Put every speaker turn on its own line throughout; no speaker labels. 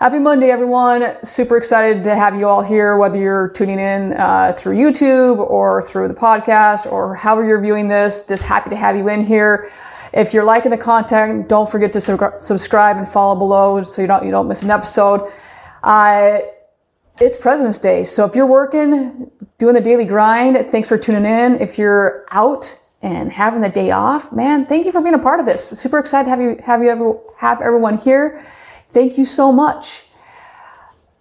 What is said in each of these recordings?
Happy Monday, everyone. Super excited to have you all here, whether you're tuning in uh, through YouTube or through the podcast or however you're viewing this. Just happy to have you in here. If you're liking the content, don't forget to su- subscribe and follow below so you don't, you don't miss an episode. Uh, it's President's Day. So if you're working, doing the daily grind, thanks for tuning in. If you're out and having the day off, man, thank you for being a part of this. Super excited to have you, have you, ever, have everyone here. Thank you so much.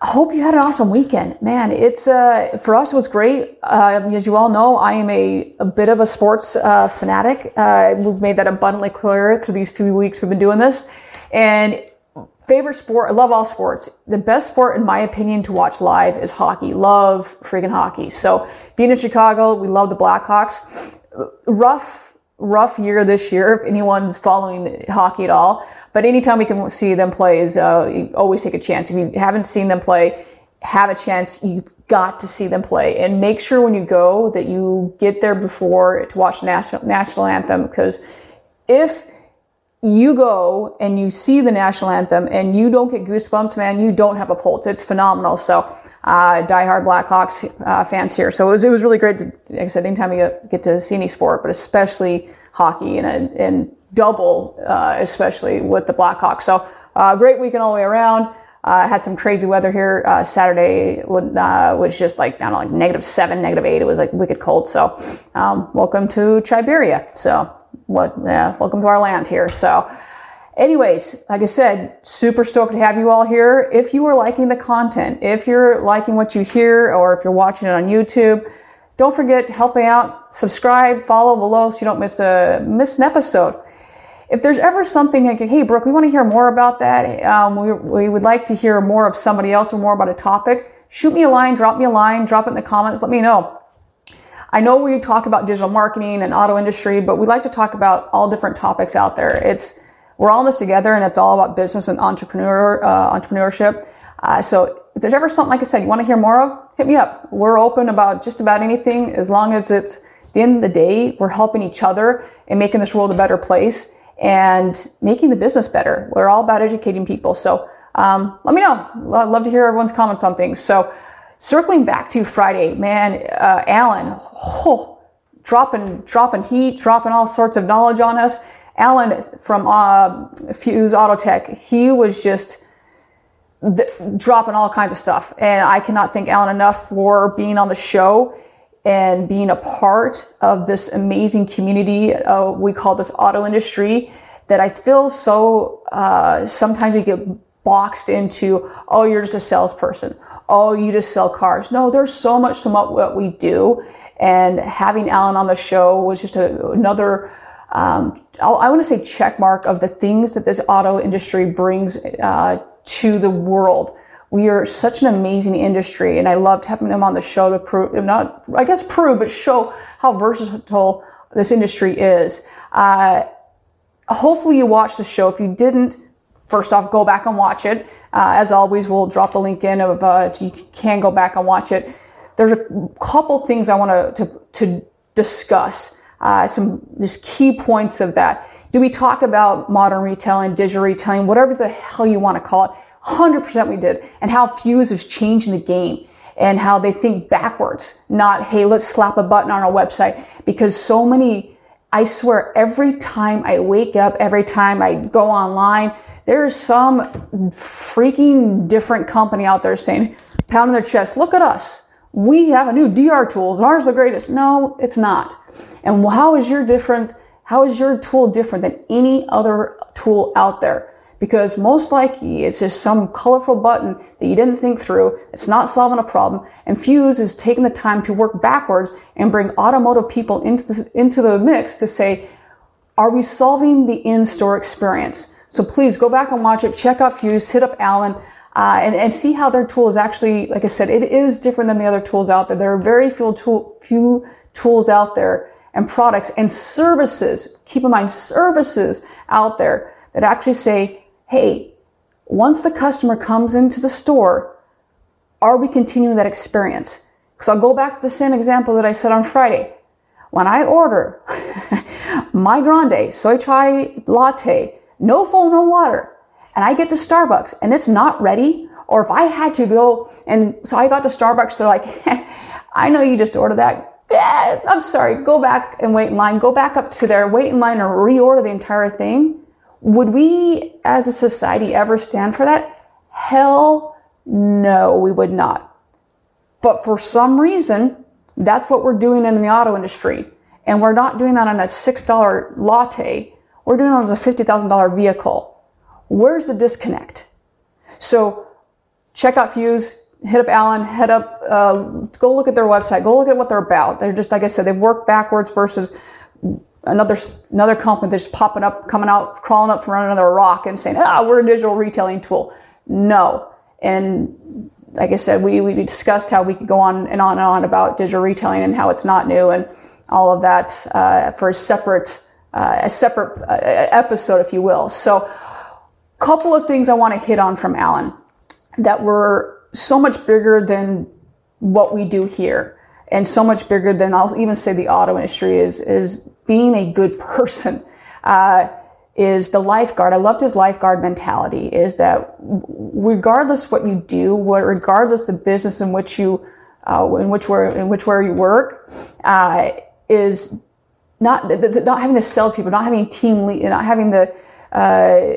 I hope you had an awesome weekend. Man, it's, uh, for us, it was great. Uh, as you all know, I am a, a bit of a sports, uh, fanatic. Uh, we've made that abundantly clear through these few weeks we've been doing this. And favorite sport, I love all sports. The best sport, in my opinion, to watch live is hockey. Love freaking hockey. So being in Chicago, we love the Blackhawks. Rough, rough year this year, if anyone's following hockey at all. But anytime we can see them play is uh, always take a chance. If you haven't seen them play, have a chance. You got to see them play, and make sure when you go that you get there before to watch national national anthem. Because if you go and you see the national anthem and you don't get goosebumps, man, you don't have a pulse. It's phenomenal. So, uh, diehard Blackhawks uh, fans here. So it was, it was really great. To, like I said, anytime you get to see any sport, but especially hockey and, and double, uh, especially with the Blackhawks. So uh, great weekend all the way around. Uh, had some crazy weather here. Uh, Saturday uh, was just like, I don't know, like negative seven, negative eight. It was like wicked cold. So, um, welcome to Siberia. So, what, yeah, welcome to our land here. So, anyways, like I said, super stoked to have you all here. If you are liking the content, if you're liking what you hear, or if you're watching it on YouTube, don't forget to help me out. Subscribe, follow below so you don't miss a miss an episode if there's ever something like, hey, Brooke, we want to hear more about that. Um, we, we would like to hear more of somebody else or more about a topic. Shoot me a line, drop me a line, drop it in the comments, let me know. I know we talk about digital marketing and auto industry, but we like to talk about all different topics out there. It's we're all in this together, and it's all about business and entrepreneur uh, entrepreneurship. Uh, so if there's ever something like I said you want to hear more of, hit me up. We're open about just about anything as long as it's the end of the day we're helping each other and making this world a better place and making the business better. We're all about educating people. So um, let me know. I'd love to hear everyone's comments on things. So circling back to Friday, man, uh, Alan, oh, dropping dropping heat, dropping all sorts of knowledge on us. Alan from uh, Fuse Autotech, he was just th- dropping all kinds of stuff, and I cannot thank Alan enough for being on the show and being a part of this amazing community. Uh, we call this auto industry that I feel so, uh, sometimes we get boxed into, oh, you're just a salesperson. Oh, you just sell cars. No, there's so much to what we do. And having Alan on the show was just a, another, um, I want to say check mark of the things that this auto industry brings uh, to the world we are such an amazing industry and I loved having him on the show to prove, not, I guess prove, but show how versatile this industry is. Uh, hopefully you watched the show. If you didn't, first off, go back and watch it. Uh, as always, we'll drop the link in of, uh, you can go back and watch it. There's a couple things I want to, to discuss. Uh, some just key points of that. Do we talk about modern retailing, digital retailing, whatever the hell you want to call it? 100% we did. And how Fuse is changing the game and how they think backwards, not, hey, let's slap a button on our website. Because so many, I swear, every time I wake up, every time I go online, there's some freaking different company out there saying, pounding their chest, look at us. We have a new DR tools. and Ours the greatest. No, it's not. And how is your different? How is your tool different than any other tool out there? because most likely it's just some colorful button that you didn't think through. It's not solving a problem. And Fuse is taking the time to work backwards and bring automotive people into the, into the mix to say, are we solving the in-store experience? So please go back and watch it. Check out Fuse, hit up Alan, uh, and, and see how their tool is actually, like I said, it is different than the other tools out there. There are very few, tool, few tools out there and products and services, keep in mind services out there that actually say, hey, once the customer comes into the store, are we continuing that experience? Because I'll go back to the same example that I said on Friday. When I order my grande soy chai latte, no foam, no water, and I get to Starbucks and it's not ready, or if I had to go and so I got to Starbucks, they're like, I know you just ordered that. I'm sorry, go back and wait in line. Go back up to there, wait in line and reorder the entire thing. Would we as a society ever stand for that? Hell no, we would not. But for some reason, that's what we're doing in the auto industry. And we're not doing that on a $6 latte. We're doing it on a $50,000 vehicle. Where's the disconnect? So check out Fuse, hit up Alan, head up, uh, go look at their website, go look at what they're about. They're just, like I said, they've worked backwards versus another another company that's popping up, coming out, crawling up from another rock and saying, ah, we're a digital retailing tool. No. And like I said, we, we discussed how we could go on and on and on about digital retailing and how it's not new and all of that uh, for a separate uh, a separate uh, episode, if you will. So, a couple of things I want to hit on from Alan that were so much bigger than what we do here and so much bigger than I'll even say the auto industry is is being a good person. Uh, is the lifeguard. I loved his lifeguard mentality. Is that regardless what you do, what regardless the business in which you uh, in which where in which where you work, uh, is not not having the salespeople, not having team lead, not having the. Uh,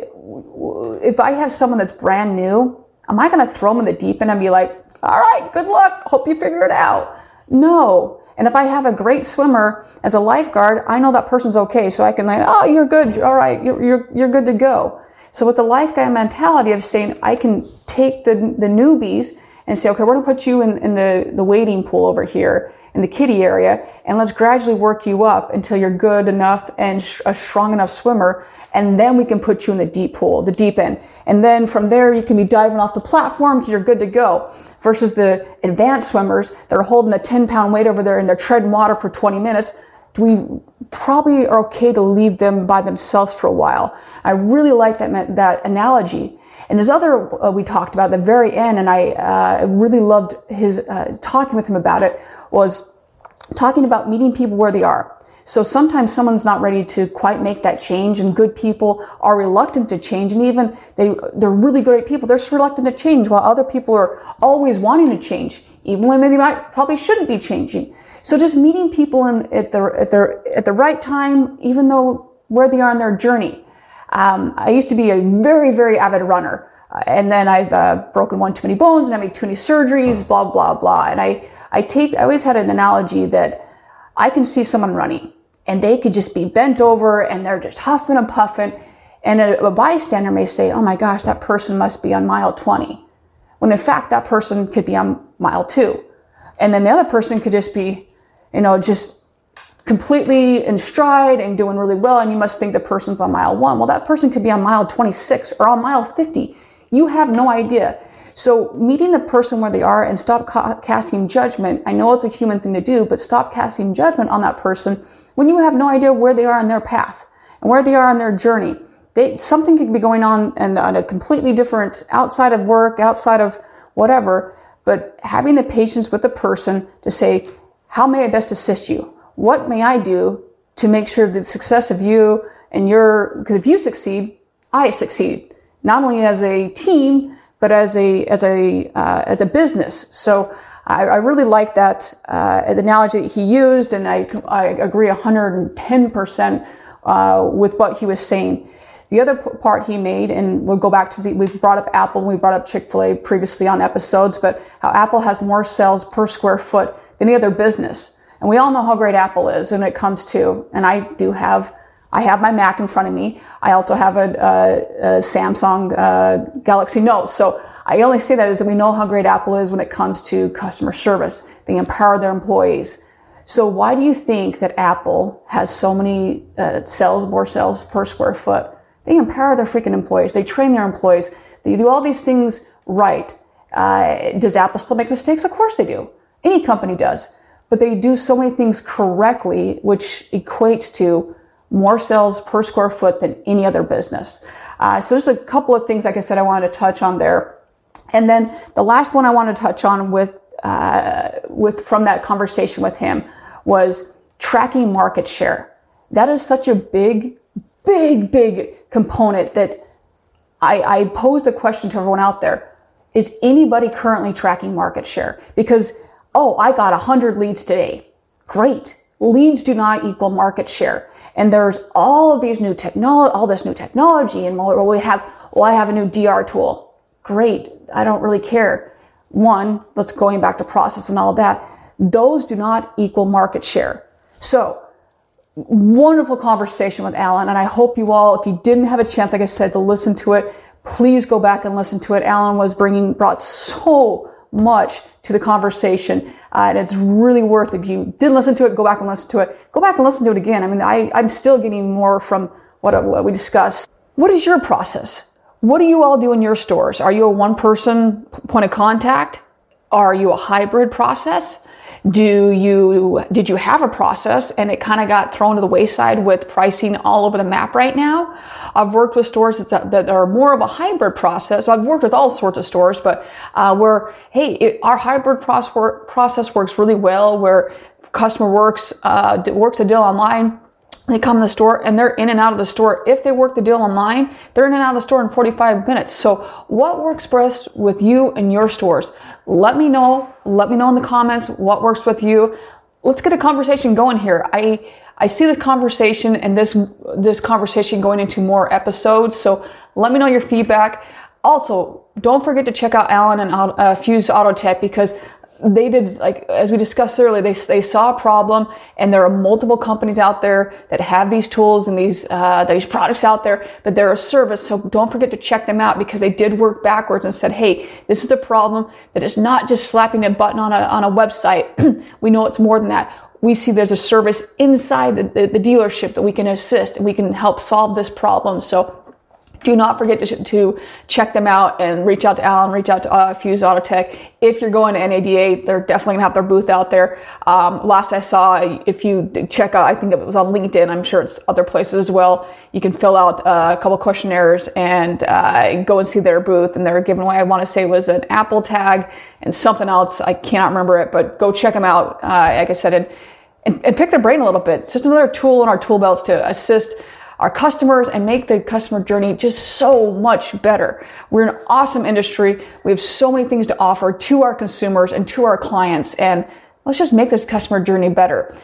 if I have someone that's brand new, am I going to throw them in the deep end and be like, "All right, good luck. Hope you figure it out"? No. And if I have a great swimmer as a lifeguard, I know that person's okay. So I can like, oh, you're good. All right. You're, you're, you're good to go. So with the lifeguard mentality of saying, I can take the, the newbies and say, okay, we're going to put you in, in the, the wading pool over here in the kiddie area and let's gradually work you up until you're good enough and sh- a strong enough swimmer and then we can put you in the deep pool, the deep end. And then from there, you can be diving off the platform you're good to go. Versus the advanced swimmers that are holding a 10 pound weight over there and they're treading water for 20 minutes. We probably are okay to leave them by themselves for a while. I really like that, that analogy. And his other, uh, we talked about at the very end, and I uh, really loved his uh, talking with him about it, was talking about meeting people where they are. So sometimes someone's not ready to quite make that change and good people are reluctant to change and even they, they're really great people. They're just reluctant to change while other people are always wanting to change, even when they might probably shouldn't be changing. So just meeting people in, at the, at the, at the right time, even though where they are in their journey. Um, I used to be a very, very avid runner. Uh, and then I've uh, broken one too many bones and I made too many surgeries, blah, blah, blah. And I, I take, I always had an analogy that I can see someone running and they could just be bent over and they're just huffing and puffing. And a, a, bystander may say, oh my gosh, that person must be on mile 20. When in fact, that person could be on mile two. And then the other person could just be, you know, just completely in stride and doing really well. And you must think the person's on mile one. Well, that person could be on mile 26 or on mile 50. You have no idea. So meeting the person where they are and stop ca- casting judgment. I know it's a human thing to do, but stop casting judgment on that person when you have no idea where they are in their path and where they are on their journey. They, something could be going on and on a completely different outside of work, outside of whatever, but having the patience with the person to say, how may I best assist you? What may I do to make sure the success of you and your, because if you succeed, I succeed, not only as a team, but as a as a uh, as a business. So I, I really like that uh, analogy that he used, and I I agree 110 percent uh, with what he was saying. The other part he made, and we'll go back to the, we've brought up Apple, we brought up Chick-fil-A previously on episodes, but how Apple has more sales per square foot than any other business. And we all know how great Apple is when it comes to, and I do have I have my Mac in front of me. I also have a, a, a Samsung uh, Galaxy Note. So I only say that is that we know how great Apple is when it comes to customer service. They empower their employees. So why do you think that Apple has so many uh, sales, more sales per square foot? They empower their freaking employees. They train their employees. They do all these things right. Uh, does Apple still make mistakes? Of course they do. Any company does. But they do so many things correctly, which equates to more sales per square foot than any other business. Uh, so there's a couple of things, like I said, I wanted to touch on there. And then the last one I want to touch on with, uh, with from that conversation with him was tracking market share. That is such a big, big, big component that I, I posed a question to everyone out there. Is anybody currently tracking market share? Because, oh, I got 100 leads today. Great. Leads do not equal market share. And there's all of these new technology, all this new technology, and well, we have, well, I have a new DR tool. Great. I don't really care. One, let's going back to process and all that. Those do not equal market share. So, wonderful conversation with Alan, and I hope you all, if you didn't have a chance, like I said, to listen to it, please go back and listen to it. Alan was bringing, brought so much to the conversation, uh, and it's really worth. If you didn't listen to it, go back and listen to it. Go back and listen to it again. I mean, I, I'm still getting more from what, what we discussed. What is your process? What do you all do in your stores? Are you a one person point of contact? Are you a hybrid process? Do you, did you have a process and it kind of got thrown to the wayside with pricing all over the map right now? I've worked with stores that are more of a hybrid process. So I've worked with all sorts of stores, but uh, where, hey, it, our hybrid process works really well where customer works, uh, works a deal online they come to the store and they're in and out of the store. If they work the deal online, they're in and out of the store in 45 minutes. So what works best with you and your stores? Let me know. Let me know in the comments what works with you. Let's get a conversation going here. I, I see this conversation and this, this conversation going into more episodes. So let me know your feedback. Also, don't forget to check out Alan and uh, Fuse Auto Tech because they did like as we discussed earlier they, they saw a problem and there are multiple companies out there that have these tools and these uh, these products out there but they're a service so don't forget to check them out because they did work backwards and said hey this is a problem that is not just slapping a button on a, on a website. We know it's more than that. We see there's a service inside the, the, the dealership that we can assist and we can help solve this problem. So do not forget to, to, check them out and reach out to Alan, reach out to uh, Fuse Autotech. If you're going to NADA, they're definitely gonna have their booth out there. Um, last I saw, if you check out, I think it was on LinkedIn, I'm sure it's other places as well. You can fill out uh, a couple questionnaires and uh, go and see their booth. And they're giving away, I wanna say was an Apple tag and something else. I cannot remember it, but go check them out. Uh, like I said, and, and, and pick their brain a little bit. It's just another tool in our tool belts to assist our customers and make the customer journey just so much better. We're an awesome industry. We have so many things to offer to our consumers and to our clients. And let's just make this customer journey better.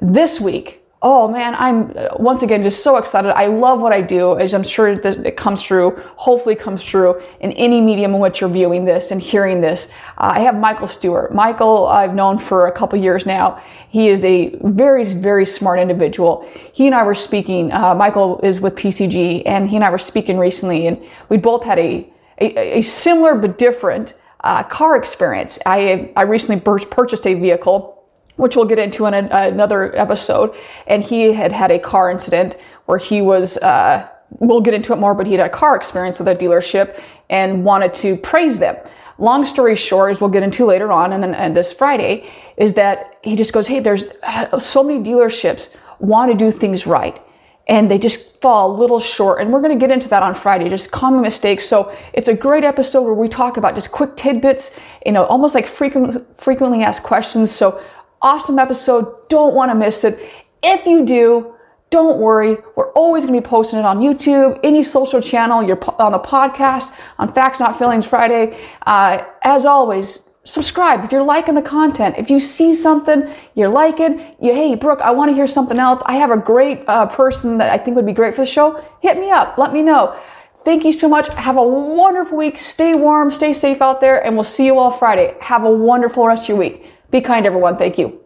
This week, oh man, I'm uh, once again just so excited. I love what I do, as I'm sure that it comes through, hopefully comes through in any medium in which you're viewing this and hearing this. Uh, I have Michael Stewart. Michael, I've known for a couple years now. He is a very, very smart individual. He and I were speaking. Uh, Michael is with PCG, and he and I were speaking recently, and we both had a a, a similar but different uh, car experience. I I recently purchased a vehicle which we'll get into in a, another episode. And he had had a car incident where he was, uh, we'll get into it more, but he had a car experience with a dealership and wanted to praise them. Long story short, as we'll get into later on, and then and this Friday, is that he just goes, "Hey, there's uh, so many dealerships want to do things right." and they just fall a little short. And we're going to get into that on Friday, just common mistakes. So it's a great episode where we talk about just quick tidbits, you know, almost like frequent, frequently asked questions. So Awesome episode. Don't want to miss it. If you do, don't worry. We're always going to be posting it on YouTube, any social channel, you're on a podcast, on Facts Not Feelings Friday. Uh, as always, subscribe if you're liking the content. If you see something you're liking, you, hey, Brooke, I want to hear something else. I have a great uh, person that I think would be great for the show. Hit me up. Let me know. Thank you so much. Have a wonderful week. Stay warm, stay safe out there, and we'll see you all Friday. Have a wonderful rest of your week. Be kind, everyone. Thank you.